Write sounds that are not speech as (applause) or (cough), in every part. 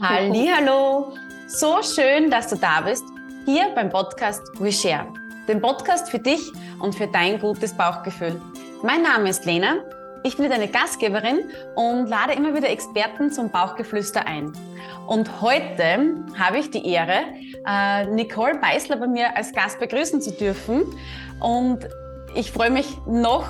Hallo, so schön, dass du da bist, hier beim Podcast We Share, dem Podcast für dich und für dein gutes Bauchgefühl. Mein Name ist Lena, ich bin deine Gastgeberin und lade immer wieder Experten zum Bauchgeflüster ein. Und heute habe ich die Ehre, äh, Nicole Beißler bei mir als Gast begrüßen zu dürfen. Und ich freue mich noch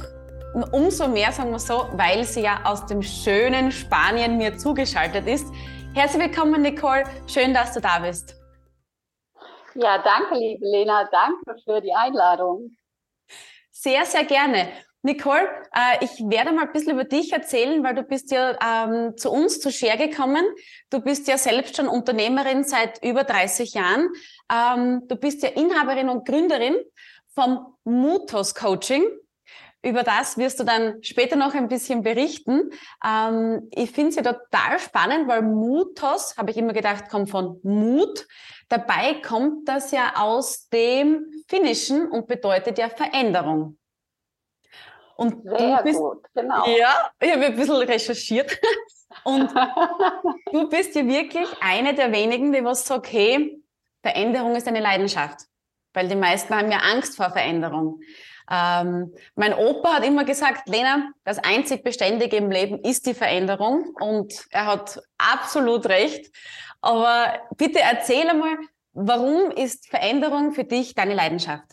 umso mehr, sagen wir so, weil sie ja aus dem schönen Spanien mir zugeschaltet ist. Herzlich willkommen, Nicole. Schön, dass du da bist. Ja, danke, liebe Lena. Danke für die Einladung. Sehr, sehr gerne. Nicole, äh, ich werde mal ein bisschen über dich erzählen, weil du bist ja ähm, zu uns, zu Share gekommen. Du bist ja selbst schon Unternehmerin seit über 30 Jahren. Ähm, du bist ja Inhaberin und Gründerin vom Mutos Coaching. Über das wirst du dann später noch ein bisschen berichten. Ähm, ich finde es ja total spannend, weil Mutos, habe ich immer gedacht, kommt von Mut. Dabei kommt das ja aus dem Finnischen und bedeutet ja Veränderung. Und Sehr bist, gut, genau. Ja, ich habe ein bisschen recherchiert. (laughs) Und du bist ja wirklich eine der wenigen, die was sagt, hey, Veränderung ist eine Leidenschaft. Weil die meisten haben ja Angst vor Veränderung. Ähm, mein Opa hat immer gesagt, Lena, das einzig Beständige im Leben ist die Veränderung und er hat absolut recht. Aber bitte erzähl einmal, warum ist Veränderung für dich deine Leidenschaft?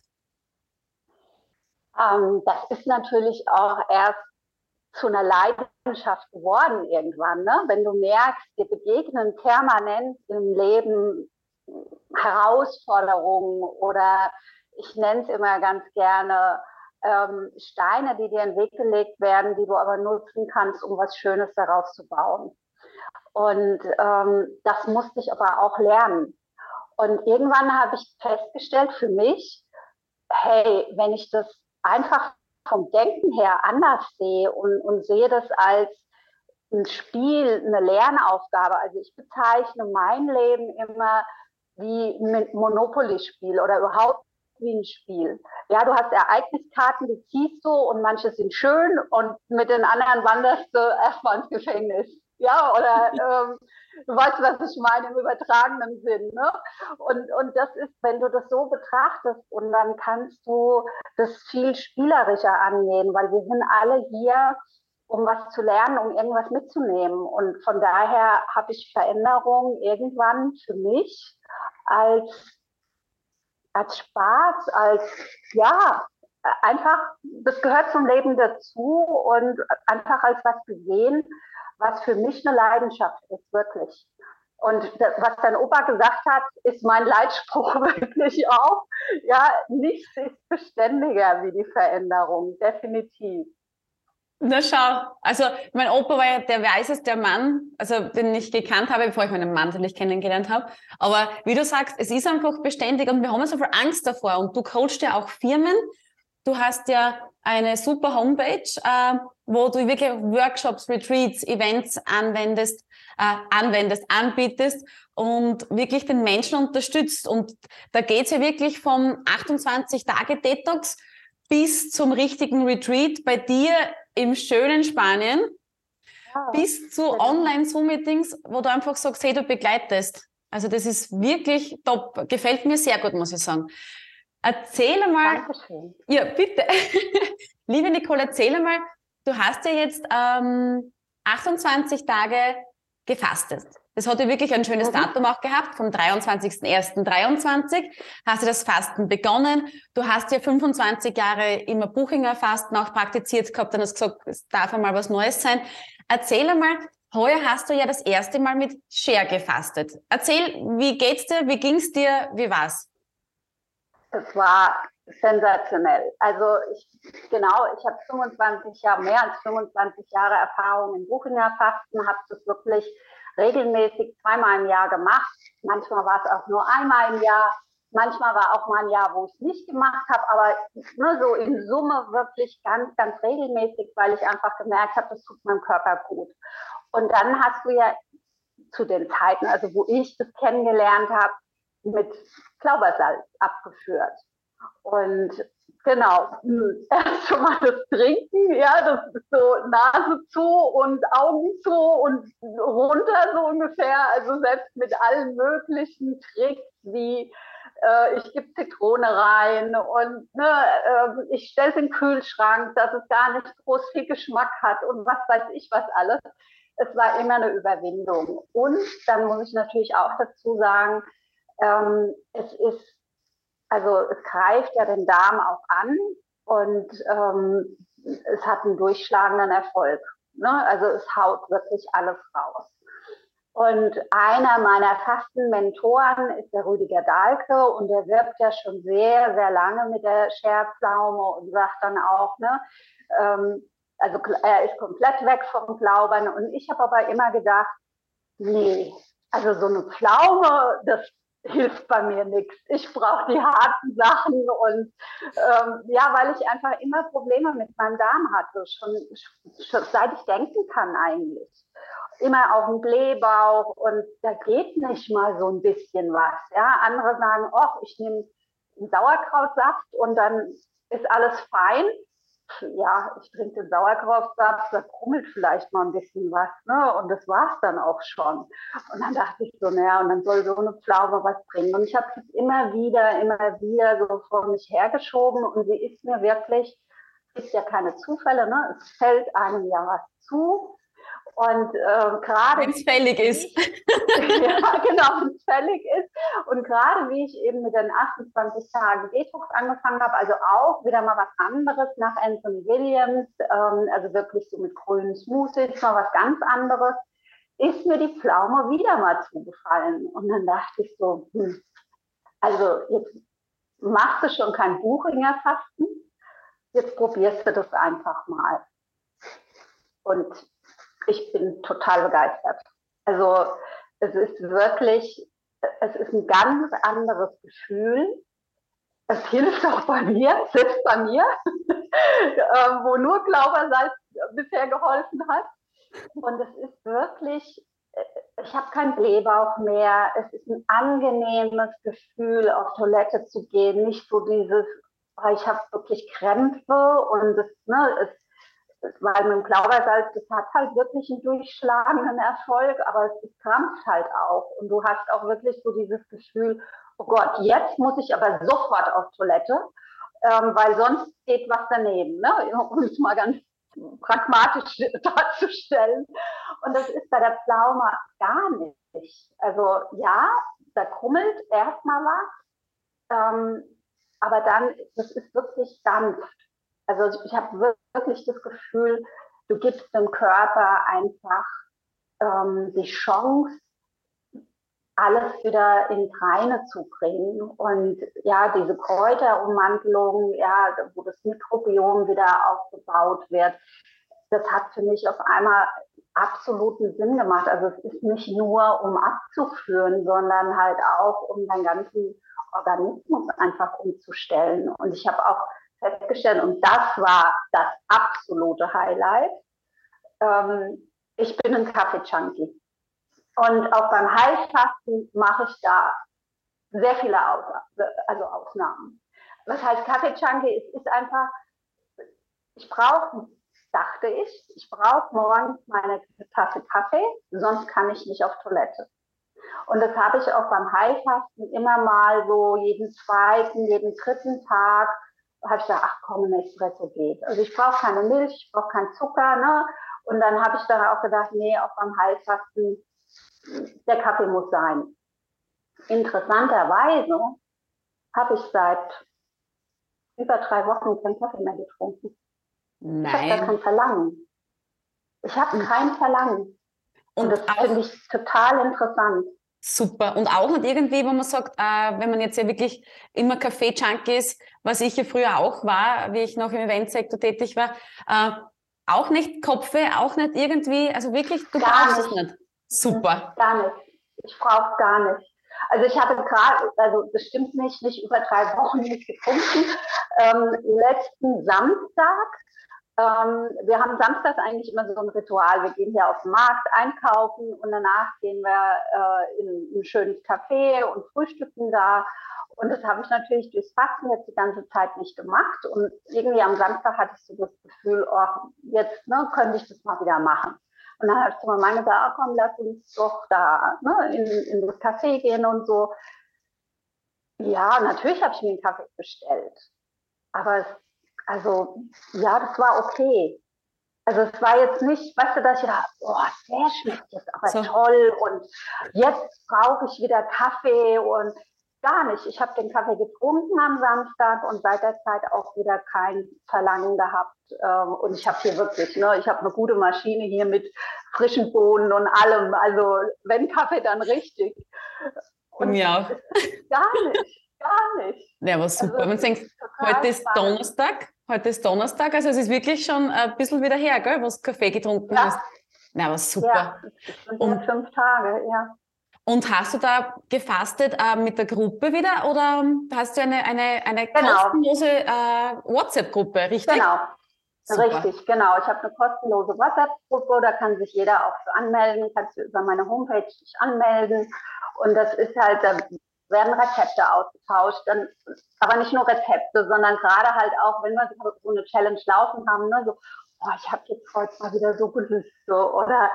Ähm, das ist natürlich auch erst zu einer Leidenschaft geworden irgendwann. Ne? Wenn du merkst, dir begegnen permanent im Leben Herausforderungen oder ich nenne es immer ganz gerne ähm, Steine, die dir in den Weg gelegt werden, die du aber nutzen kannst, um was Schönes daraus zu bauen. Und ähm, das musste ich aber auch lernen. Und irgendwann habe ich festgestellt für mich, hey, wenn ich das einfach vom Denken her anders sehe und, und sehe das als ein Spiel, eine Lernaufgabe. Also ich bezeichne mein Leben immer wie ein Monopoly-Spiel oder überhaupt wie ein Spiel. Ja, du hast Ereigniskarten, die ziehst du und manche sind schön und mit den anderen wanderst du erstmal ins Gefängnis. Ja, oder (laughs) ähm, du weißt, was ich meine im übertragenen Sinn. Ne? Und, und das ist, wenn du das so betrachtest und dann kannst du das viel spielerischer angehen, weil wir sind alle hier, um was zu lernen, um irgendwas mitzunehmen. Und von daher habe ich Veränderungen irgendwann für mich als als Spaß, als ja, einfach, das gehört zum Leben dazu und einfach als was gesehen, was für mich eine Leidenschaft ist, wirklich. Und das, was dein Opa gesagt hat, ist mein Leitspruch (laughs) wirklich auch. Ja, nichts ist beständiger wie die Veränderung, definitiv. Na schau, also mein Opa war ja der weiseste Mann, also den ich gekannt habe, bevor ich meinen Mann natürlich kennengelernt habe. Aber wie du sagst, es ist einfach beständig und wir haben so viel Angst davor. Und du coachst ja auch Firmen. Du hast ja eine super Homepage, äh, wo du wirklich Workshops, Retreats, Events anwendest, äh, anwendest, anbietest und wirklich den Menschen unterstützt. Und da geht's ja wirklich vom 28-Tage-Detox bis zum richtigen Retreat bei dir im schönen Spanien ja. bis zu Online-Zoom-Meetings, wo du einfach sagst, hey, du begleitest. Also das ist wirklich top. Gefällt mir sehr gut, muss ich sagen. Erzähl mal. Dankeschön. Ja, bitte. (laughs) Liebe Nicole, erzähl mal, du hast ja jetzt ähm, 28 Tage gefastet. Das hat ja wirklich ein schönes mhm. Datum auch gehabt, vom 23.01.23 hast du das Fasten begonnen. Du hast ja 25 Jahre immer Buchinger Fasten auch praktiziert gehabt, dann hast gesagt, es darf einmal was Neues sein. Erzähl einmal, heuer hast du ja das erste Mal mit Share gefastet. Erzähl, wie geht's dir, wie ging's dir, wie war's? Es war sensationell. Also ich, genau, ich habe 25 Jahre, mehr als 25 Jahre Erfahrung im Buchinger Fasten, habe das wirklich regelmäßig zweimal im Jahr gemacht. Manchmal war es auch nur einmal im Jahr. Manchmal war auch mal ein Jahr, wo ich es nicht gemacht habe, aber nur so in Summe wirklich ganz, ganz regelmäßig, weil ich einfach gemerkt habe, das tut meinem Körper gut. Und dann hast du ja zu den Zeiten, also wo ich das kennengelernt habe, mit Klaubersalz abgeführt. Und Genau. (laughs) Schon mal das Trinken, ja, das ist so Nase zu und Augen zu und runter so ungefähr. Also selbst mit allen möglichen Tricks wie äh, ich gebe Zitrone rein und ne, äh, ich stelle es in den Kühlschrank, dass es gar nicht groß viel Geschmack hat und was weiß ich was alles. Es war immer eine Überwindung. Und dann muss ich natürlich auch dazu sagen, ähm, es ist also es greift ja den Darm auch an und ähm, es hat einen durchschlagenden Erfolg. Ne? Also es haut wirklich alles raus. Und einer meiner fasten Mentoren ist der Rüdiger Dahlke und der wirbt ja schon sehr, sehr lange mit der Scherpflaume und sagt dann auch, ne, ähm, also er ist komplett weg vom Glaubern. Und ich habe aber immer gedacht, nee, also so eine Pflaume, das hilft bei mir nichts. Ich brauche die harten Sachen und ähm, ja, weil ich einfach immer Probleme mit meinem Darm hatte, schon, schon seit ich denken kann eigentlich. Immer auf dem Blähbauch und da geht nicht mal so ein bisschen was. Ja, andere sagen, oh, ich nehme einen Sauerkrautsaft und dann ist alles fein ja, ich trinke den Sauerkrautsaft, da krummelt vielleicht mal ein bisschen was, ne? Und das war es dann auch schon. Und dann dachte ich so, naja, und dann soll so eine Pflaume was bringen. Und ich habe es immer wieder, immer wieder so vor mich hergeschoben und sie ist mir wirklich, gibt ja keine Zufälle, ne? Es fällt einem ja was zu. Und äh, gerade. Wenn es fällig ist. (laughs) ja, genau, wenn es fällig ist. Und gerade wie ich eben mit den 28 Tagen Detox angefangen habe, also auch wieder mal was anderes nach Anthony Williams, ähm, also wirklich so mit grünen Smoothies, mal was ganz anderes, ist mir die Pflaume wieder mal zugefallen. Und dann dachte ich so, hm, also jetzt machst du schon kein Buchinger Fasten, jetzt probierst du das einfach mal. Und ich bin total begeistert. Also es ist wirklich, es ist ein ganz anderes Gefühl. Es hilft auch bei mir, (laughs) selbst bei mir, (laughs) äh, wo nur Glaubersalz bisher geholfen hat. Und es ist wirklich, äh, ich habe keinen Blähbauch mehr. Es ist ein angenehmes Gefühl, auf Toilette zu gehen. Nicht so dieses, ah, ich habe wirklich Krämpfe und es, ne, es weil mit dem Glaubersalz, das hat halt wirklich einen durchschlagenden Erfolg, aber es krampft halt auch. Und du hast auch wirklich so dieses Gefühl, oh Gott, jetzt muss ich aber sofort auf Toilette, ähm, weil sonst geht was daneben, ne? (laughs) um es mal ganz pragmatisch (laughs) darzustellen. Und das ist bei der Pflaume gar nicht. Also ja, da krummelt erstmal was, ähm, aber dann, das ist wirklich sanft. Also ich habe wirklich das Gefühl, du gibst dem Körper einfach ähm, die Chance, alles wieder in Reine zu bringen. Und ja, diese Kräuterummantelung, ja, wo das Mikrobiom wieder aufgebaut wird, das hat für mich auf einmal absoluten Sinn gemacht. Also es ist nicht nur, um abzuführen, sondern halt auch, um deinen ganzen Organismus einfach umzustellen. Und ich habe auch festgestellt, und das war das absolute Highlight. Ähm, ich bin ein Kaffee-Junkie. Und auch beim Heilfasten mache ich da sehr viele Aus also Ausnahmen. Was heißt Kaffee-Junkie? Es ist einfach, ich brauche, dachte ich, ich brauche morgens meine Tasse Kaffee, sonst kann ich nicht auf Toilette. Und das habe ich auch beim Heilfasten immer mal so jeden zweiten, jeden dritten Tag habe ich gesagt, ach komm, ein Espresso geht. Also ich brauche keine Milch, ich brauche keinen Zucker. Ne? Und dann habe ich dann auch gedacht, nee, auch beim Heilfasten, der Kaffee muss sein. Interessanterweise habe ich seit über drei Wochen keinen Kaffee mehr getrunken. Nein. Ich habe da kein Verlangen. Ich habe kein Verlangen. Und, Und das finde ich total interessant. Super. Und auch nicht irgendwie, wo man sagt, äh, wenn man jetzt ja wirklich immer Kaffee-Junkie ist, was ich ja früher auch war, wie ich noch im Eventsektor tätig war, äh, auch nicht Kopfe, auch nicht irgendwie, also wirklich, du gar brauchst es nicht. Super. Gar nicht. Ich brauche gar nicht. Also ich habe gerade, also bestimmt nicht, nicht über drei Wochen nicht getrunken. Ähm, letzten Samstag ähm, wir haben samstags eigentlich immer so ein Ritual. Wir gehen hier auf den Markt einkaufen und danach gehen wir äh, in ein schönes Café und frühstücken da. Und das habe ich natürlich durchs Fasten jetzt die ganze Zeit nicht gemacht. Und irgendwie am Samstag hatte ich so das Gefühl, oh, jetzt ne, könnte ich das mal wieder machen. Und dann hat mein Mann gesagt, oh, komm, lass uns doch da ne, in, in das Café gehen und so. Ja, natürlich habe ich mir einen Kaffee bestellt. Aber es, also, ja, das war okay. Also es war jetzt nicht, weißt du, dass ich dachte, oh, der schmeckt jetzt aber so. toll und jetzt brauche ich wieder Kaffee und gar nicht. Ich habe den Kaffee getrunken am Samstag und seit der Zeit auch wieder kein Verlangen gehabt. Ähm, und ich habe hier wirklich, ne, ich habe eine gute Maschine hier mit frischen Bohnen und allem. Also wenn Kaffee, dann richtig. Und ja. Gar nicht, gar nicht. Ja, aber super. Also, Wenn du denkst, heute ist Donnerstag, heute ist Donnerstag, also es ist wirklich schon ein bisschen wieder her, gell, was Kaffee getrunken ja. hast. Na, aber super. Ja, und fünf Tage, ja. Und hast du da gefastet äh, mit der Gruppe wieder oder hast du eine, eine, eine genau. kostenlose äh, WhatsApp-Gruppe, richtig? Genau. Super. Richtig, genau. Ich habe eine kostenlose WhatsApp-Gruppe, da kann sich jeder auch so anmelden, kannst du über meine Homepage dich anmelden. Und das ist halt, da werden Rezepte ausgetauscht, dann, aber nicht nur Rezepte, sondern gerade halt auch, wenn wir so eine Challenge laufen haben, ne, so, oh, ich habe jetzt heute mal wieder so Gelüste oder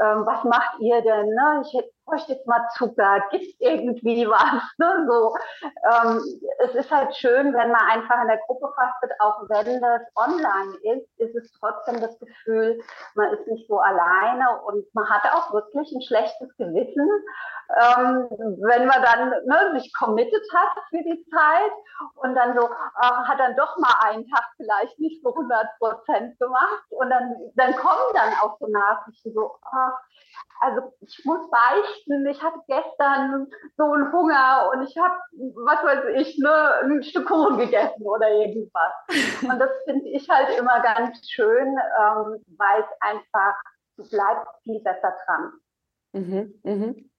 ähm, was macht ihr denn? Ne? Ich bräuchte mal Zucker, gibt irgendwie was? (laughs) Ne? So, ähm, es ist halt schön, wenn man einfach in der Gruppe fastet, auch wenn das online ist, ist es trotzdem das Gefühl, man ist nicht so alleine und man hat auch wirklich ein schlechtes Gewissen, ähm, wenn man dann ne, sich committed hat für die Zeit und dann so, ach, hat dann doch mal einen Tag vielleicht nicht so 100 Prozent gemacht und dann, dann kommen dann auch so Nachrichten so, ach, also ich muss beichten, ich hatte gestern so einen Hunger und ich habe, was weiß ich, ne, ein Stück Kuchen gegessen oder irgendwas. Und das finde ich halt immer ganz schön, ähm, weil es einfach, du bleibst viel besser dran. Mhm, mhm.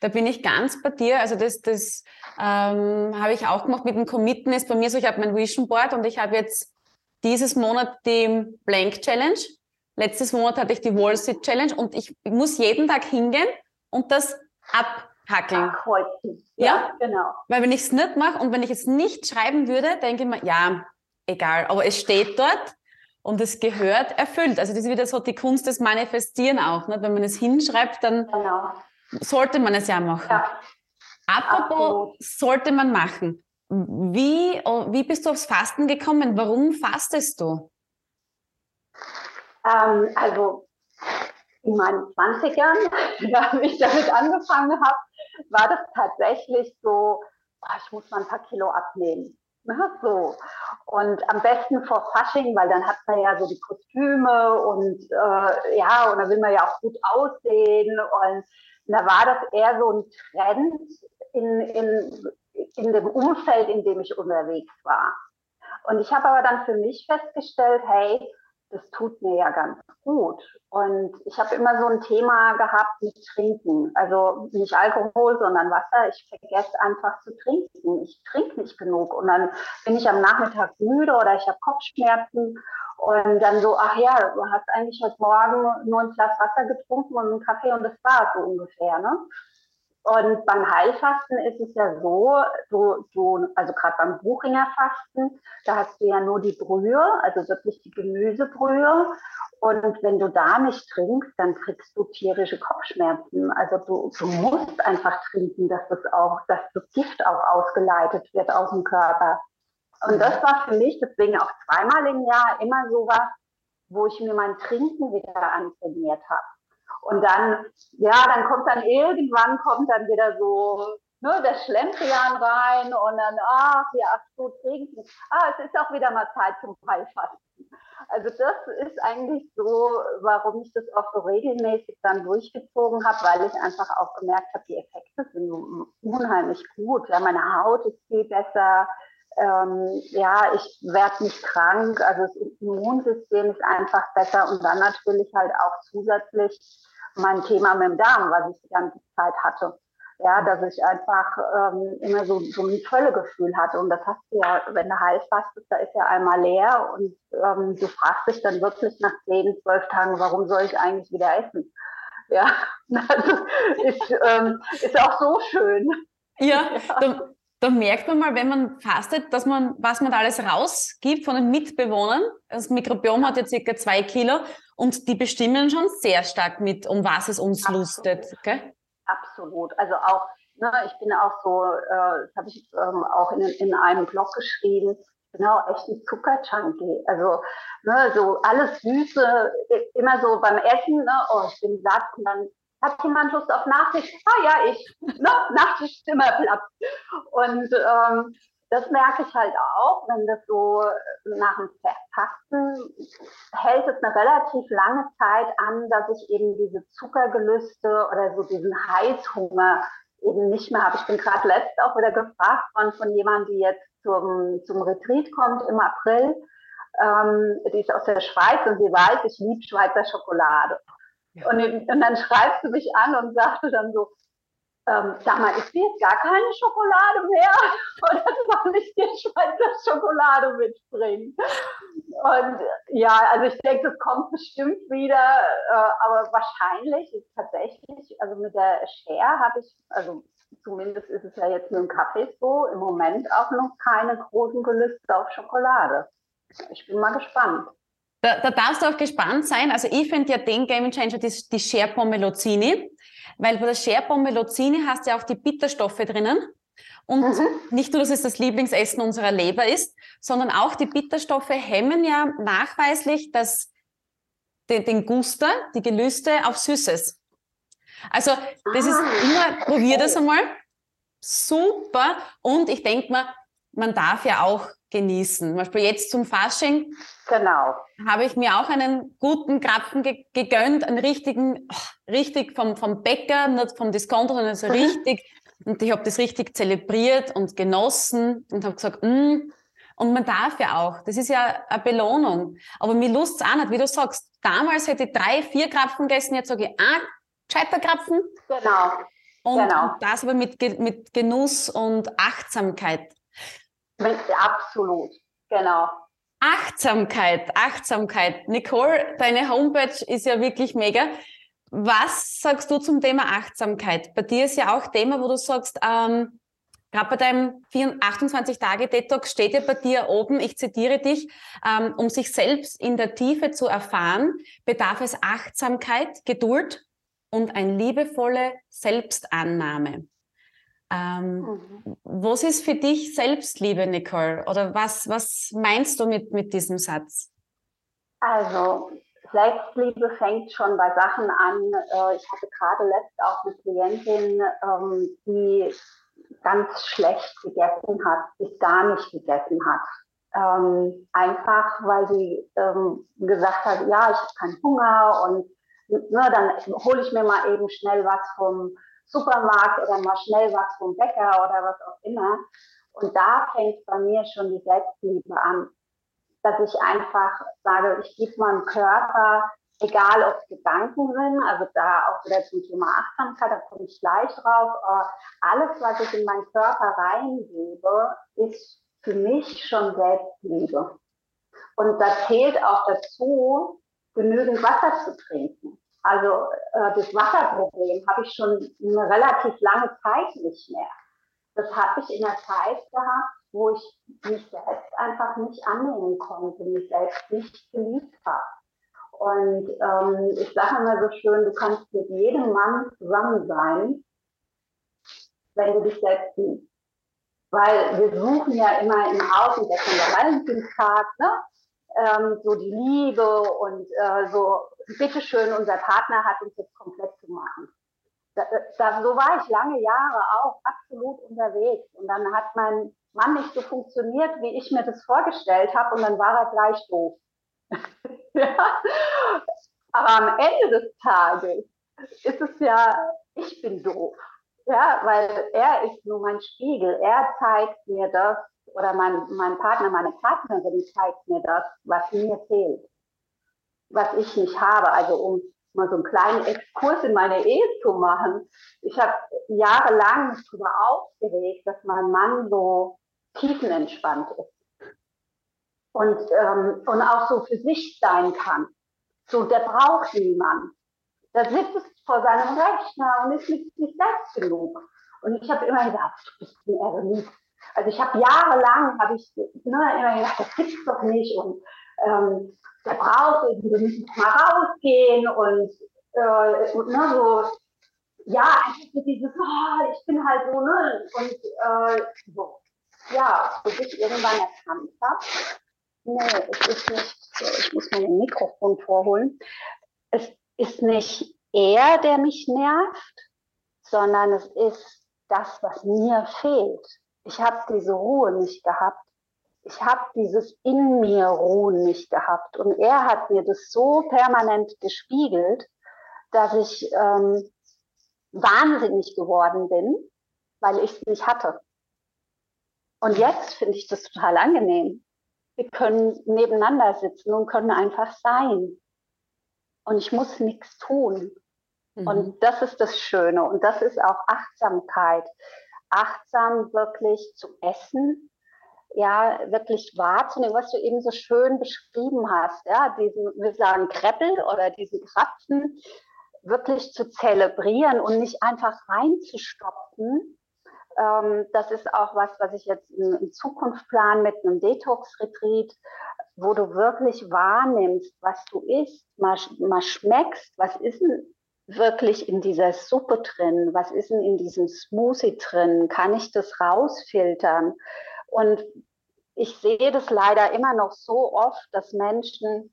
Da bin ich ganz bei dir. Also das, das ähm, habe ich auch gemacht mit dem Committen. Ist bei mir so, ich habe mein Vision Board und ich habe jetzt dieses Monat die Blank Challenge. Letztes Monat hatte ich die Wall Street Challenge und ich muss jeden Tag hingehen und das abhackeln. Abkreuzen. Ja, ja, genau. Weil wenn ich es nicht mache und wenn ich es nicht schreiben würde, denke ich mir, ja, egal. Aber es steht dort und es gehört erfüllt. Also das ist wieder so die Kunst des Manifestieren auch. Nicht? Wenn man es hinschreibt, dann genau. sollte man es ja machen. Ja. Apropos, sollte man machen. Wie, wie bist du aufs Fasten gekommen? Warum fastest du? Ähm, also in meinen 20ern, als (laughs) ich damit angefangen habe, war das tatsächlich so, oh, ich muss mal ein paar Kilo abnehmen. Na, so. Und am besten vor Fasching, weil dann hat man ja so die Kostüme und äh, ja, und da will man ja auch gut aussehen. Und da war das eher so ein Trend in, in, in dem Umfeld, in dem ich unterwegs war. Und ich habe aber dann für mich festgestellt, hey, das tut mir ja ganz gut. Und ich habe immer so ein Thema gehabt mit Trinken. Also nicht Alkohol, sondern Wasser. Ich vergesse einfach zu trinken. Ich trinke nicht genug. Und dann bin ich am Nachmittag müde oder ich habe Kopfschmerzen. Und dann so, ach ja, du hast eigentlich heute Morgen nur ein Glas Wasser getrunken und einen Kaffee und das war so ungefähr. Ne? Und beim Heilfasten ist es ja so, du, du also gerade beim Buchinger-Fasten, da hast du ja nur die Brühe, also wirklich die Gemüsebrühe. Und wenn du da nicht trinkst, dann kriegst du tierische Kopfschmerzen. Also du, du musst einfach trinken, dass das auch, dass das Gift auch ausgeleitet wird aus dem Körper. Und das war für mich deswegen auch zweimal im Jahr immer so was, wo ich mir mein Trinken wieder antrainiert habe. Und dann, ja, dann kommt dann irgendwann kommt dann wieder so ne, der Schlendrian rein und dann, ach ja, ach so, trinken. Ah, es ist auch wieder mal Zeit zum Heilfasten. Also das ist eigentlich so, warum ich das auch so regelmäßig dann durchgezogen habe, weil ich einfach auch gemerkt habe, die Effekte sind unheimlich gut. Ja, meine Haut ist viel besser. Ähm, ja, ich werde nicht krank. Also das Immunsystem ist einfach besser und dann natürlich halt auch zusätzlich mein Thema mit dem Darm, was ich die ganze Zeit hatte. Ja, dass ich einfach ähm, immer so, so ein Völlegefühl hatte. Und das hast du ja, wenn du heiß fastest, da ist ja einmal leer und ähm, du fragst dich dann wirklich nach zehn, zwölf Tagen, warum soll ich eigentlich wieder essen? Ja, (laughs) das ist, ähm, ist auch so schön. Ja, (laughs) ja. Da, merkt man mal, wenn man fastet, dass man, was man da alles rausgibt von den Mitbewohnern. Das Mikrobiom hat ja circa zwei Kilo und die bestimmen schon sehr stark mit, um was es uns Absolut. lustet. Gell? Absolut. Also auch, ne, ich bin auch so, äh, das habe ich ähm, auch in, in einem Blog geschrieben, genau, echt ein Zuckerjunkie. Also ne, so alles Süße, immer so beim Essen, ne, oh, ich bin satt und dann hat jemand Lust auf Nachtisch? Ah ja, ich. Ne, Nachtisch ist immer Platz. Und ähm, das merke ich halt auch, wenn das so nach dem Fasten hält es eine relativ lange Zeit an, dass ich eben diese Zuckergelüste oder so diesen Heißhunger eben nicht mehr habe. Ich bin gerade letzt auch wieder gefragt worden von jemandem, die jetzt zum, zum Retreat kommt im April. Ähm, die ist aus der Schweiz und sie weiß, ich liebe Schweizer Schokolade. Ja. Und, und, dann schreibt sie mich an und sagte dann so, ähm, sag mal, ist jetzt gar keine Schokolade mehr? (laughs) Oder soll ich dir Schweizer Schokolade mitbringen? Und ja, also ich denke, das kommt bestimmt wieder, äh, aber wahrscheinlich ist tatsächlich, also mit der Share habe ich, also zumindest ist es ja jetzt mit dem Kaffee so, im Moment auch noch keine großen Gelüste auf Schokolade. Ich bin mal gespannt. Da, da darfst du auch gespannt sein. Also ich finde ja den Game Changer die, die Share Pomelozini, weil bei der Share Pomelozini hast du ja auch die Bitterstoffe drinnen. Und mhm. nicht nur, dass es das Lieblingsessen unserer Leber ist, sondern auch die Bitterstoffe hemmen ja nachweislich das, den, den Guster, die Gelüste auf Süßes. Also das ah. ist immer, probier das einmal. Super. Und ich denke mal, man darf ja auch genießen. Zum Beispiel jetzt zum Fasching. Genau. Habe ich mir auch einen guten Krapfen ge gegönnt, einen richtigen, oh, richtig vom, vom Bäcker, nicht vom Discounter, sondern so (laughs) richtig. Und ich habe das richtig zelebriert und genossen und habe gesagt, mm. und man darf ja auch. Das ist ja eine Belohnung. Aber mir Lust auch nicht, wie du sagst. Damals hätte ich drei, vier Krapfen gegessen, jetzt sage ich, ah, Scheiterkrapfen. Genau. Und, genau. und das aber mit, mit Genuss und Achtsamkeit. Absolut, genau. Achtsamkeit, Achtsamkeit. Nicole, deine Homepage ist ja wirklich mega. Was sagst du zum Thema Achtsamkeit? Bei dir ist ja auch Thema, wo du sagst, ähm, gerade bei deinem 28-Tage-Detox steht ja bei dir oben, ich zitiere dich, ähm, um sich selbst in der Tiefe zu erfahren, bedarf es Achtsamkeit, Geduld und eine liebevolle Selbstannahme. Ähm, mhm. Was ist für dich Selbstliebe, Nicole? Oder was, was meinst du mit, mit diesem Satz? Also, Selbstliebe fängt schon bei Sachen an. Äh, ich hatte gerade letzt auch eine Klientin, ähm, die ganz schlecht gegessen hat, bis gar nicht gegessen hat. Ähm, einfach, weil sie ähm, gesagt hat, ja, ich habe keinen Hunger und ne, dann hole ich mir mal eben schnell was vom Supermarkt oder mal schnell was vom Bäcker oder was auch immer. Und da fängt bei mir schon die Selbstliebe an, dass ich einfach sage, ich gebe meinem Körper, egal ob es Gedanken sind, also da auch wieder zum Thema Achtsamkeit, da komme ich gleich drauf, alles, was ich in meinen Körper reingebe, ist für mich schon Selbstliebe. Und da zählt auch dazu, genügend Wasser zu trinken. Also äh, das Wasserproblem habe ich schon eine relativ lange Zeit nicht mehr. Das habe ich in der Zeit gehabt, wo ich mich selbst einfach nicht annehmen konnte, mich selbst nicht geliebt habe. Und ähm, ich sage immer so schön, du kannst mit jedem Mann zusammen sein, wenn du dich selbst liebst. Weil wir suchen ja immer im Außen, der Valentinstag, ne? ähm, so die Liebe und äh, so, bitteschön, unser Partner hat uns jetzt komplett zu machen. Da, da, so war ich lange Jahre auch absolut unterwegs. Und dann hat mein Mann nicht so funktioniert, wie ich mir das vorgestellt habe, und dann war er gleich doof. (laughs) ja. Aber am Ende des Tages ist es ja, ich bin doof. Ja, weil er ist nur mein Spiegel. Er zeigt mir das, oder mein, mein Partner, meine Partnerin zeigt mir das, was mir fehlt, was ich nicht habe. Also um mal so einen kleinen Exkurs in meine Ehe zu machen. Ich habe jahrelang darüber aufgeregt, dass mein Mann so tiefenentspannt ist. Und, ähm, und auch so für sich sein kann. So, der braucht niemanden. Der sitzt vor seinem Rechner und ist nicht, nicht selbst genug. Und ich habe immer gesagt, du bist ein Eremit. Also ich habe jahrelang, habe ich ne, immer gedacht, das gibt's doch nicht. Und ähm, der braucht, wir müssen mal rausgehen und, äh, und ne, so, ja, einfach so dieses, oh, ich bin halt so, ne, und äh, so. Ja, bis ich irgendwann erkannt habe, nee, es ist nicht, so, ich muss mal ein Mikrofon vorholen, es ist nicht er, der mich nervt, sondern es ist das, was mir fehlt. Ich habe diese Ruhe nicht gehabt ich habe dieses in mir ruhen nicht gehabt. Und er hat mir das so permanent gespiegelt, dass ich ähm, wahnsinnig geworden bin, weil ich es nicht hatte. Und jetzt finde ich das total angenehm. Wir können nebeneinander sitzen und können einfach sein. Und ich muss nichts tun. Mhm. Und das ist das Schöne. Und das ist auch Achtsamkeit. Achtsam wirklich zu essen, ja wirklich wahrzunehmen, was du eben so schön beschrieben hast, ja, diesen, wir sagen Kreppel oder diesen Krapfen wirklich zu zelebrieren und nicht einfach reinzustopfen. Ähm, das ist auch was, was ich jetzt in, in Zukunft plan mit einem Detox-Retreat, wo du wirklich wahrnimmst, was du isst, mal, mal schmeckst, was ist denn wirklich in dieser Suppe drin, was ist denn in diesem Smoothie drin, kann ich das rausfiltern? Und ich sehe das leider immer noch so oft, dass Menschen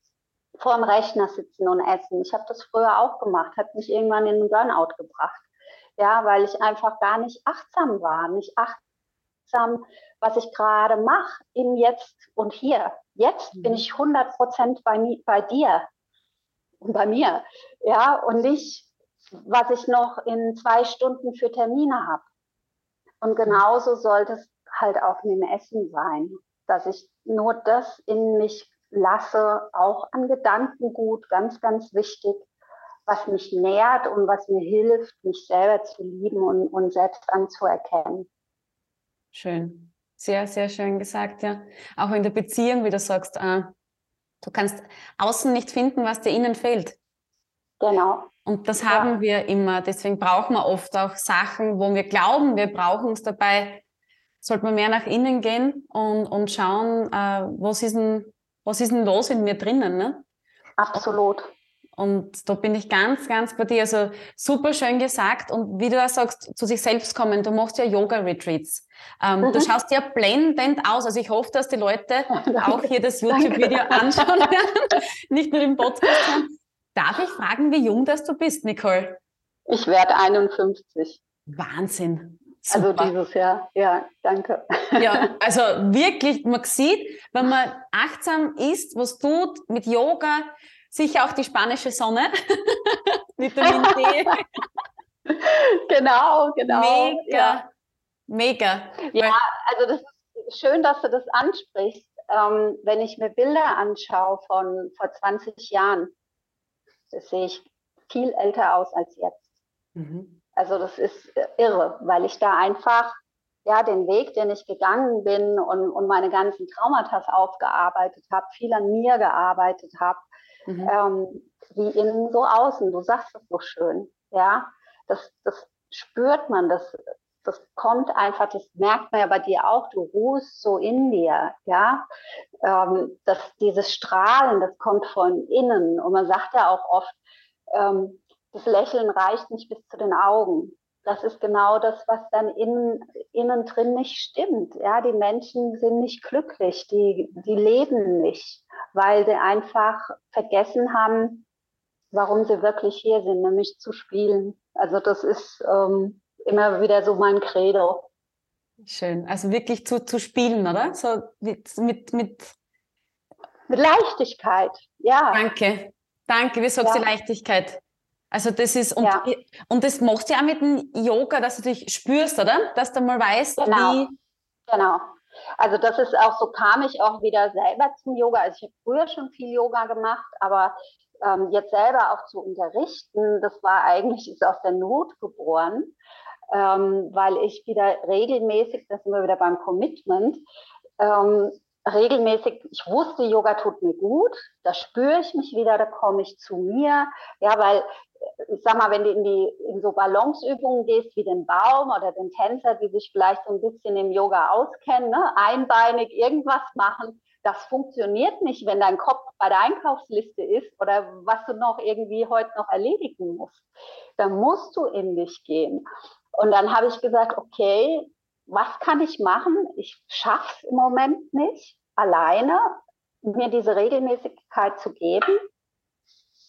vor dem Rechner sitzen und essen. Ich habe das früher auch gemacht, hat mich irgendwann in den Burnout gebracht. Ja, weil ich einfach gar nicht achtsam war, nicht achtsam, was ich gerade mache, im Jetzt und hier. Jetzt mhm. bin ich 100 Prozent bei, bei dir und bei mir. Ja, und nicht, was ich noch in zwei Stunden für Termine habe. Und genauso sollte es halt auch mit dem Essen sein, dass ich nur das in mich lasse, auch an Gedankengut, ganz, ganz wichtig, was mich nährt und was mir hilft, mich selber zu lieben und, und selbst anzuerkennen. Schön. Sehr, sehr schön gesagt, ja. Auch in der Beziehung, wie du sagst, äh, du kannst außen nicht finden, was dir innen fehlt. Genau. Und das haben ja. wir immer. Deswegen brauchen wir oft auch Sachen, wo wir glauben, wir brauchen es dabei sollte man mehr nach innen gehen und, und schauen, äh, was, ist denn, was ist denn los in mir drinnen. Ne? Absolut. Und da bin ich ganz, ganz bei dir. Also super schön gesagt. Und wie du auch sagst, zu sich selbst kommen, du machst ja Yoga-Retreats. Ähm, mhm. Du schaust ja blendend aus. Also ich hoffe, dass die Leute (laughs) auch hier das YouTube-Video (laughs) anschauen werden, nicht nur im Podcast. Darf ich fragen, wie jung das du bist, Nicole? Ich werde 51. Wahnsinn. Also Super. Also dieses Jahr, ja, danke. Ja, (laughs) also wirklich, man sieht, wenn man achtsam ist, was tut mit Yoga, sicher auch die spanische Sonne, (laughs) Vitamin D. (laughs) genau, genau. Mega, ja. mega. Ja, also das ist schön, dass du das ansprichst. Ähm, wenn ich mir Bilder anschaue von vor 20 Jahren, das sehe ich viel älter aus als jetzt. Mhm. Also das ist äh, irre, weil ich da einfach ja den Weg, den ich gegangen bin und, und meine ganzen Traumata aufgearbeitet habe, viel an mir gearbeitet habe, mhm. ähm, wie innen so außen. Du sagst es so schön, ja. Das, das spürt man, das, das kommt einfach, das merkt man ja bei dir auch, du ruhst so in dir, ja. Ähm, das, dieses Strahlen, das kommt von innen. Und man sagt ja auch oft, ähm, das Lächeln reicht nicht bis zu den Augen. Das ist genau das, was dann innen, innen drin nicht stimmt. Ja, die Menschen sind nicht glücklich, die, die leben nicht, weil sie einfach vergessen haben, warum sie wirklich hier sind, nämlich zu spielen. Also das ist ähm, immer wieder so mein Credo. Schön. Also wirklich zu, zu spielen, oder? So mit, mit, mit, mit Leichtigkeit, ja. Danke. Danke, wie sagst ja. Leichtigkeit? Also das ist, und, ja. und das machst du ja auch mit dem Yoga, dass du dich spürst, oder? Dass du mal weißt, genau. wie. Genau. Also das ist auch, so kam ich auch wieder selber zum Yoga. Also ich habe früher schon viel Yoga gemacht, aber ähm, jetzt selber auch zu unterrichten, das war eigentlich ist aus der Not geboren. ähm, weil ich wieder regelmäßig, das sind wir wieder beim Commitment, ähm, regelmäßig, ich wusste, Yoga tut mir gut, da spüre ich mich wieder, da komme ich zu mir. Ja, weil ich sag mal, wenn du in die in so Balanceübungen gehst wie den Baum oder den Tänzer, die sich vielleicht so ein bisschen im Yoga auskennen, ne? einbeinig irgendwas machen, das funktioniert nicht, wenn dein Kopf bei der Einkaufsliste ist oder was du noch irgendwie heute noch erledigen musst. Da musst du in dich gehen. Und dann habe ich gesagt, okay, was kann ich machen? Ich schaffe es im Moment nicht, alleine mir diese Regelmäßigkeit zu geben.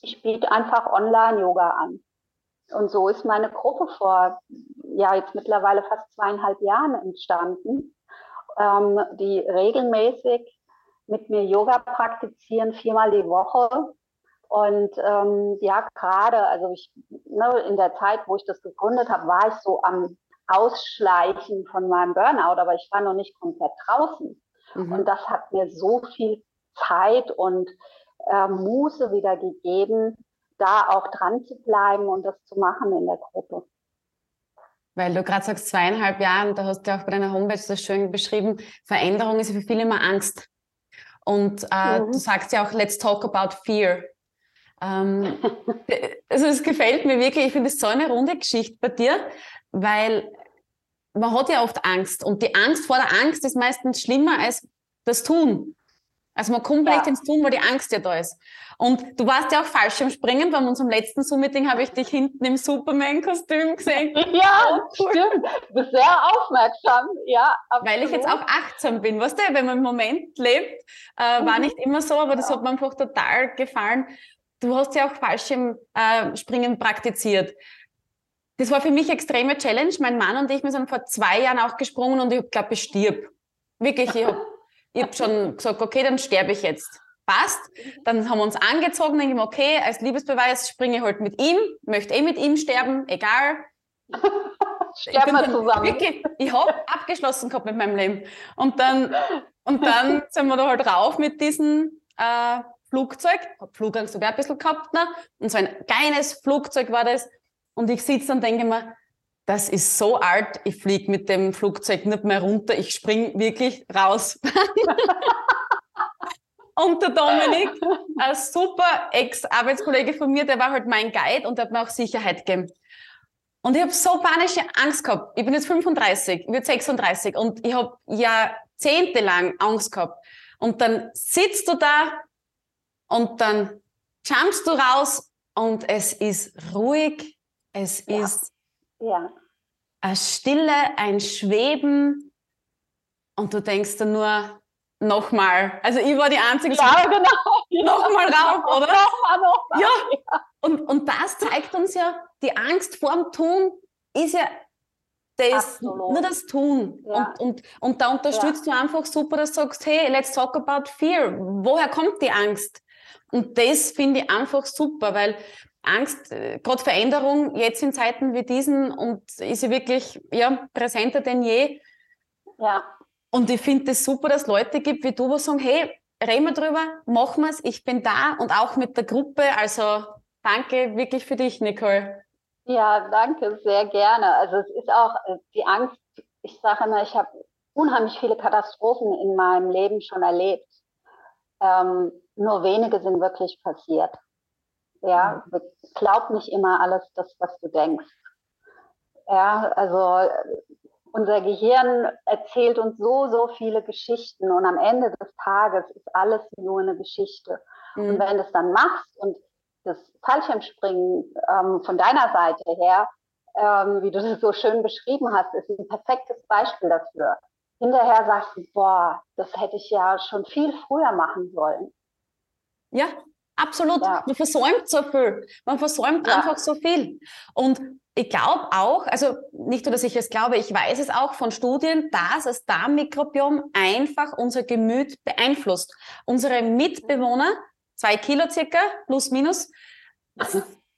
Ich biete einfach Online-Yoga an. Und so ist meine Gruppe vor, ja, jetzt mittlerweile fast zweieinhalb Jahren entstanden, ähm, die regelmäßig mit mir Yoga praktizieren, viermal die Woche. Und ähm, ja, gerade, also ich, ne, in der Zeit, wo ich das gegründet habe, war ich so am Ausschleichen von meinem Burnout, aber ich war noch nicht komplett draußen. Mhm. Und das hat mir so viel Zeit und äh, Muße wieder gegeben, da auch dran zu bleiben und das zu machen in der Gruppe. Weil du gerade sagst, zweieinhalb Jahre, da hast du auch bei deiner Homepage so schön beschrieben, Veränderung ist für viele immer Angst. Und äh, mhm. du sagst ja auch, let's talk about fear. Ähm, (laughs) also es gefällt mir wirklich, ich finde es so eine runde Geschichte bei dir, weil man hat ja oft Angst und die Angst vor der Angst ist meistens schlimmer als das Tun. Also man kommt ja. nicht ins Tun, weil die Angst ja da ist. Und du warst ja auch falsch im Springen. Bei unserem letzten Zoom-Meeting habe ich dich hinten im Superman-Kostüm gesehen. (laughs) Ja, stimmt. Sehr aufmerksam. Ja, absolut. Weil ich jetzt auch achtsam bin. Weißt du, wenn man im Moment lebt, äh, war mhm. nicht immer so, aber das hat mir einfach total gefallen. Du hast ja auch falsch im äh, Springen praktiziert. Das war für mich extreme Challenge. Mein Mann und ich, wir sind vor zwei Jahren auch gesprungen und ich glaube, ich stirb. Wirklich, ich habe ich hab schon gesagt, okay, dann sterbe ich jetzt. Passt. Dann haben wir uns angezogen, denke ich okay, als Liebesbeweis springe ich halt mit ihm, möchte eh mit ihm sterben, egal. Sterben wir zusammen. Wirklich, ich habe abgeschlossen gehabt mit meinem Leben. Und dann, und dann (laughs) sind wir da halt rauf mit diesem äh, Flugzeug. Hab Flugangst sogar ein bisschen gehabt. Ne? Und so ein kleines Flugzeug war das. Und ich sitze und denke mir, das ist so alt, ich fliege mit dem Flugzeug nicht mehr runter, ich spring wirklich raus. (laughs) und der Dominik, ein super Ex-Arbeitskollege von mir, der war halt mein Guide und der hat mir auch Sicherheit gegeben. Und ich habe so panische Angst gehabt. Ich bin jetzt 35, ich werde 36 und ich habe jahrzehntelang Angst gehabt. Und dann sitzt du da und dann jumpst du raus und es ist ruhig, es ja. ist ja. eine Stille, ein Schweben und du denkst dann nur, nochmal. Also ich war die Einzige, ja, genau. (laughs) nochmal rauf, oder? Nochmal, nochmal. Ja. Und, und das zeigt uns ja, die Angst vorm Tun ist ja das, nur das Tun. Ja. Und, und, und da unterstützt ja. du einfach super, dass du sagst, hey, let's talk about fear. Woher kommt die Angst? Und das finde ich einfach super, weil Angst, äh, gerade Veränderung jetzt in Zeiten wie diesen und ist ja wirklich ja, präsenter denn je. Ja. Und ich finde es das super, dass es Leute gibt wie du, die sagen, hey, reden wir drüber, machen wir es, ich bin da und auch mit der Gruppe. Also danke wirklich für dich, Nicole. Ja, danke, sehr gerne. Also es ist auch äh, die Angst, ich sage immer, ich habe unheimlich viele Katastrophen in meinem Leben schon erlebt. Ähm, nur wenige sind wirklich passiert. Ja, glaub nicht immer alles das, was du denkst. Ja, also unser Gehirn erzählt uns so, so viele Geschichten und am Ende des Tages ist alles nur eine Geschichte. Mhm. Und wenn du es dann machst und das Fallschirmspringen ähm, von deiner Seite her, ähm, wie du das so schön beschrieben hast, ist ein perfektes Beispiel dafür. Hinterher sagst du, boah, das hätte ich ja schon viel früher machen sollen. Ja, absolut. Ja. Man versäumt so viel. Man versäumt ja. einfach so viel. Und ich glaube auch, also nicht nur, dass ich es glaube, ich weiß es auch von Studien, dass das Darmmikrobiom einfach unser Gemüt beeinflusst. Unsere Mitbewohner, zwei Kilo circa, plus minus,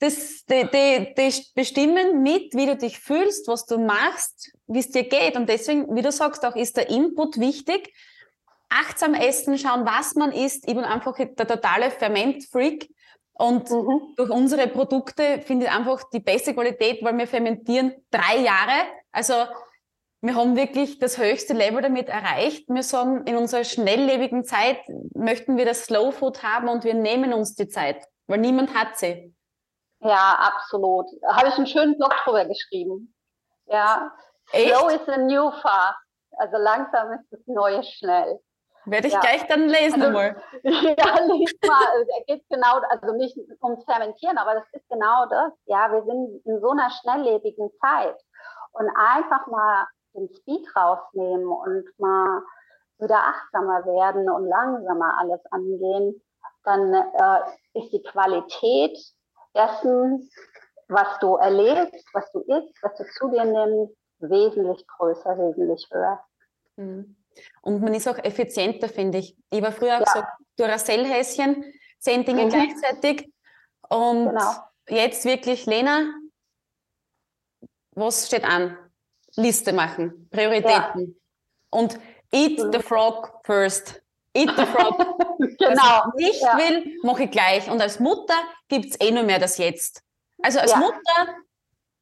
das, die, die, die bestimmen mit, wie du dich fühlst, was du machst, wie es dir geht. Und deswegen, wie du sagst, auch ist der Input wichtig. Achtsam essen, schauen, was man isst. Ich bin einfach der totale Ferment-Freak. Und mhm. durch unsere Produkte finde ich einfach die beste Qualität, weil wir fermentieren drei Jahre. Also wir haben wirklich das höchste Level damit erreicht. Wir sagen, in unserer schnelllebigen Zeit möchten wir das Slow Food haben und wir nehmen uns die Zeit, weil niemand hat sie. Ja, absolut. Da habe ich einen schönen Blog drüber geschrieben. Ja. Echt? Slow is a new fast. Also langsam ist das Neue schnell. Werde ich ja. gleich dann lesen also, mal. (laughs) Ja, lies mal. Er geht genau, also nicht ums Fermentieren, aber das ist genau das. Ja, wir sind in so einer schnelllebigen Zeit. Und einfach mal den Speed rausnehmen und mal wieder achtsamer werden und langsamer alles angehen, dann äh, ist die Qualität dessen, was du erlebst, was du isst, was du zu dir nimmst, wesentlich größer, wesentlich höher. Mhm. Und man ist auch effizienter, finde ich. Ich war früher auch ja. so Duracell-Häschen, zehn Dinge mhm. gleichzeitig. Und genau. jetzt wirklich, Lena, was steht an? Liste machen, Prioritäten. Ja. Und eat the frog first. Eat the frog. (laughs) genau. Was ich nicht ja. will, mache ich gleich. Und als Mutter gibt es eh nur mehr das Jetzt. Also als ja. Mutter,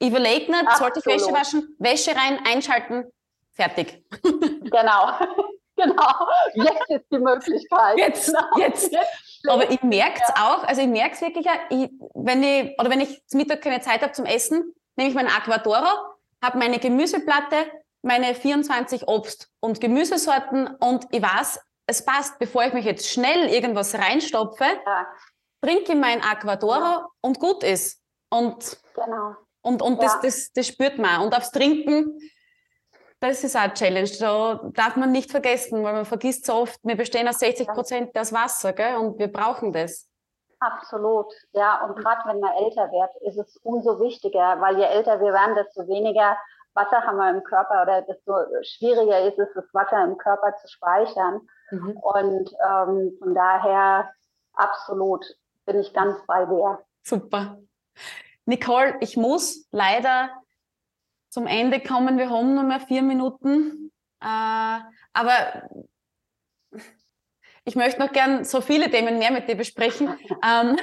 überleg nicht, sollte ich Wäsche waschen, Wäsche rein, einschalten, fertig. (laughs) genau. (laughs) genau. Jetzt ist die Möglichkeit. Jetzt, genau. jetzt. jetzt Aber ich merke es ja. auch, also ich merke es wirklich, ich, wenn ich, oder wenn ich zum Mittag keine Zeit habe zum Essen, nehme ich meinen Aquadoro, habe meine Gemüseplatte, meine 24 Obst- und Gemüsesorten und ich weiß, es passt, bevor ich mich jetzt schnell irgendwas reinstopfe, ja. trinke ich mein Aquadoro ja. und gut ist. Und, genau. und, und ja. das, das, das spürt man. Und aufs Trinken, das ist auch eine Challenge. Da darf man nicht vergessen, weil man vergisst so oft, wir bestehen aus 60 Prozent aus Wasser, gell? Und wir brauchen das. Absolut, ja. Und gerade wenn man älter wird, ist es umso wichtiger, weil je älter wir werden, desto weniger Wasser haben wir im Körper oder desto schwieriger ist es, das Wasser im Körper zu speichern. Mhm. Und ähm, von daher absolut bin ich ganz bei dir. Super. Nicole, ich muss leider zum Ende kommen. Wir haben nur mehr vier Minuten. Äh, aber ich möchte noch gern so viele Themen mehr mit dir besprechen. ähm,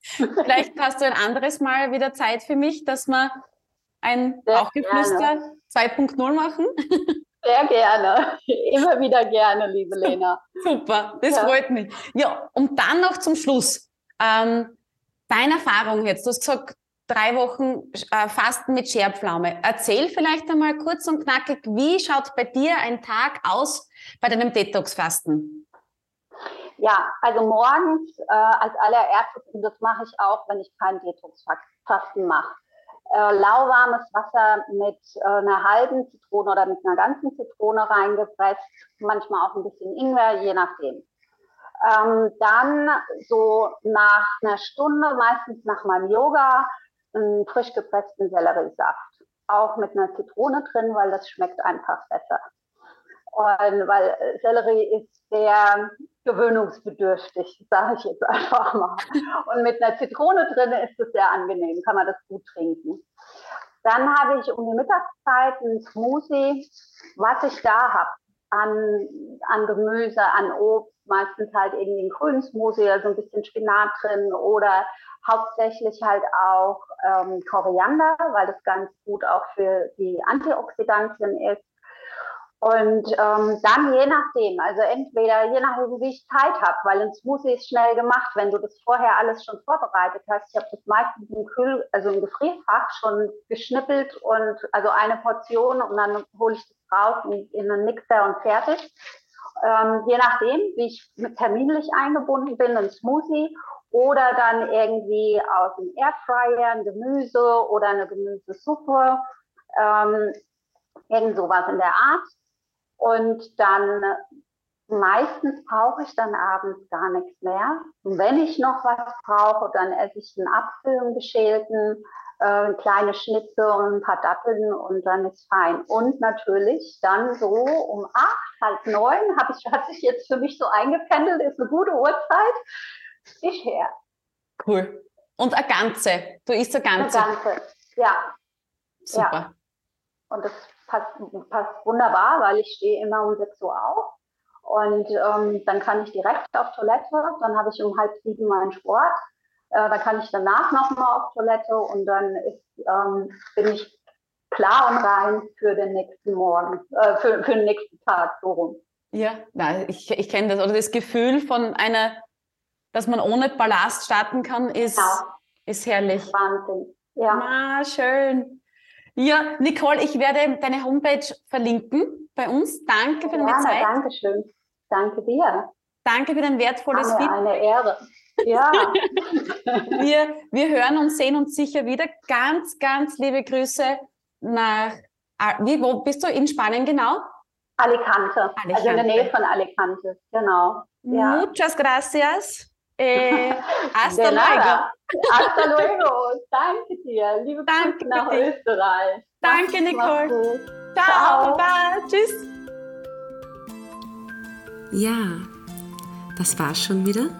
(laughs) vielleicht hast du ein anderes Mal wieder Zeit für mich, dass wir ein Bauchgeflüster 2.0 machen. Sehr gerne. Immer wieder gerne, liebe (laughs) Lena. Super, das ja. freut mich. Ja, und dann noch zum Schluss. Ähm, deine Erfahrung jetzt. Du hast gesagt, drei Wochen äh, Fasten mit Scherpflaume. Erzähl vielleicht einmal kurz und knackig, wie schaut bei dir ein Tag aus bei deinem Detox-Fasten? Ja, also morgens äh, als allererstes, und das mache ich auch, wenn ich kein Detox-Fasten mache, äh, lauwarmes Wasser mit äh, einer halben Zitrone oder mit einer ganzen Zitrone reingepresst, manchmal auch ein bisschen Ingwer, je nachdem. Ähm, dann so nach einer Stunde, meistens nach meinem Yoga, einen frisch gepressten Selleriesaft. Auch mit einer Zitrone drin, weil das schmeckt einfach besser. Und weil Sellerie ist sehr gewöhnungsbedürftig, sage ich jetzt einfach mal. Und mit einer Zitrone drin ist es sehr angenehm, kann man das gut trinken. Dann habe ich um die Mittagszeit einen Smoothie, was ich da habe, an, an Gemüse, an Obst, meistens halt irgendwie grünen Smoothie, also ein bisschen Spinat drin oder hauptsächlich halt auch ähm, Koriander, weil das ganz gut auch für die Antioxidantien ist. Und ähm, dann je nachdem, also entweder je nachdem, wie ich Zeit habe, weil ein Smoothie ist schnell gemacht, wenn du das vorher alles schon vorbereitet hast. Ich habe das meistens im Kühl, also im Gefrierfach schon geschnippelt und also eine Portion und dann hole ich das raus in, in einen Mixer und fertig. Ähm, je nachdem, wie ich terminlich eingebunden bin, ein Smoothie oder dann irgendwie aus dem Airfryer ein Gemüse oder eine Gemüsesuppe, ähm, irgend sowas in der Art. Und dann meistens brauche ich dann abends gar nichts mehr. Und wenn ich noch was brauche, dann esse ich einen Apfel, einen geschälten, äh, kleine Schnitze und ein paar Datteln und dann ist fein. Und natürlich dann so um acht, halb neun, habe ich, hat sich jetzt für mich so eingependelt, ist eine gute Uhrzeit, ich her. Cool. Und eine ganze. Du isst eine ganze. Eine ganze, ja. Super. Ja. Und das passt, passt wunderbar, weil ich stehe immer um 6 Uhr auf. Und ähm, dann kann ich direkt auf Toilette, dann habe ich um halb sieben meinen Sport Äh, da kann ich danach nochmal auf Toilette und dann ist, ähm, bin ich klar und rein für den nächsten Morgen, äh, für, für den nächsten Tag so rum. Ja, na, ich, ich kenne das. Oder das Gefühl von einer, dass man ohne Ballast starten kann, ist, genau. ist herrlich. Wahnsinn. Ja. Ah, schön. Ja, Nicole, ich werde deine Homepage verlinken bei uns. Danke für deine ja, Zeit. Danke schön. Danke dir. Danke für dein wertvolles Feedback. Eine Ehre. Ja. (laughs) wir, wir hören und sehen uns sicher wieder. Ganz, ganz liebe Grüße nach, wie, wo bist du in Spanien genau? Alicante. Alicante. Also in der Nähe von Alicante, genau. Ja. Muchas gracias. Eh, (laughs) hasta luego. Hasta luego. Danke dir. Liebe Danke Grüße nach dir. Österreich. Danke, Nicole. Ciao. Ciao. Baba. Tschüss. Ja, das war's schon wieder.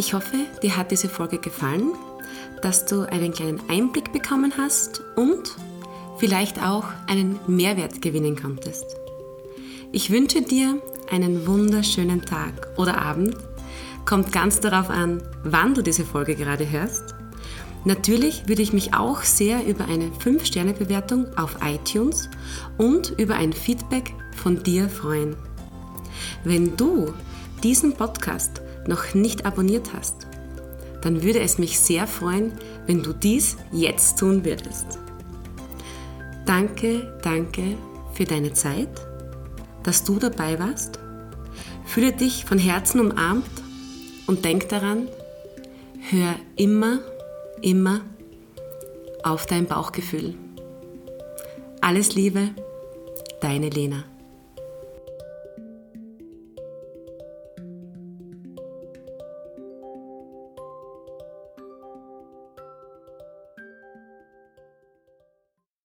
Ich hoffe, dir hat diese Folge gefallen, dass du einen kleinen Einblick bekommen hast und vielleicht auch einen Mehrwert gewinnen konntest. Ich wünsche dir einen wunderschönen Tag oder Abend. Kommt ganz darauf an, wann du diese Folge gerade hörst. Natürlich würde ich mich auch sehr über eine 5-Sterne-Bewertung auf iTunes und über ein Feedback von dir freuen. Wenn du diesen Podcast noch nicht abonniert hast, dann würde es mich sehr freuen, wenn du dies jetzt tun würdest. Danke, danke für deine Zeit, dass du dabei warst. Fühle dich von Herzen umarmt und denk daran, hör immer, immer auf dein Bauchgefühl. Alles Liebe, deine Lena.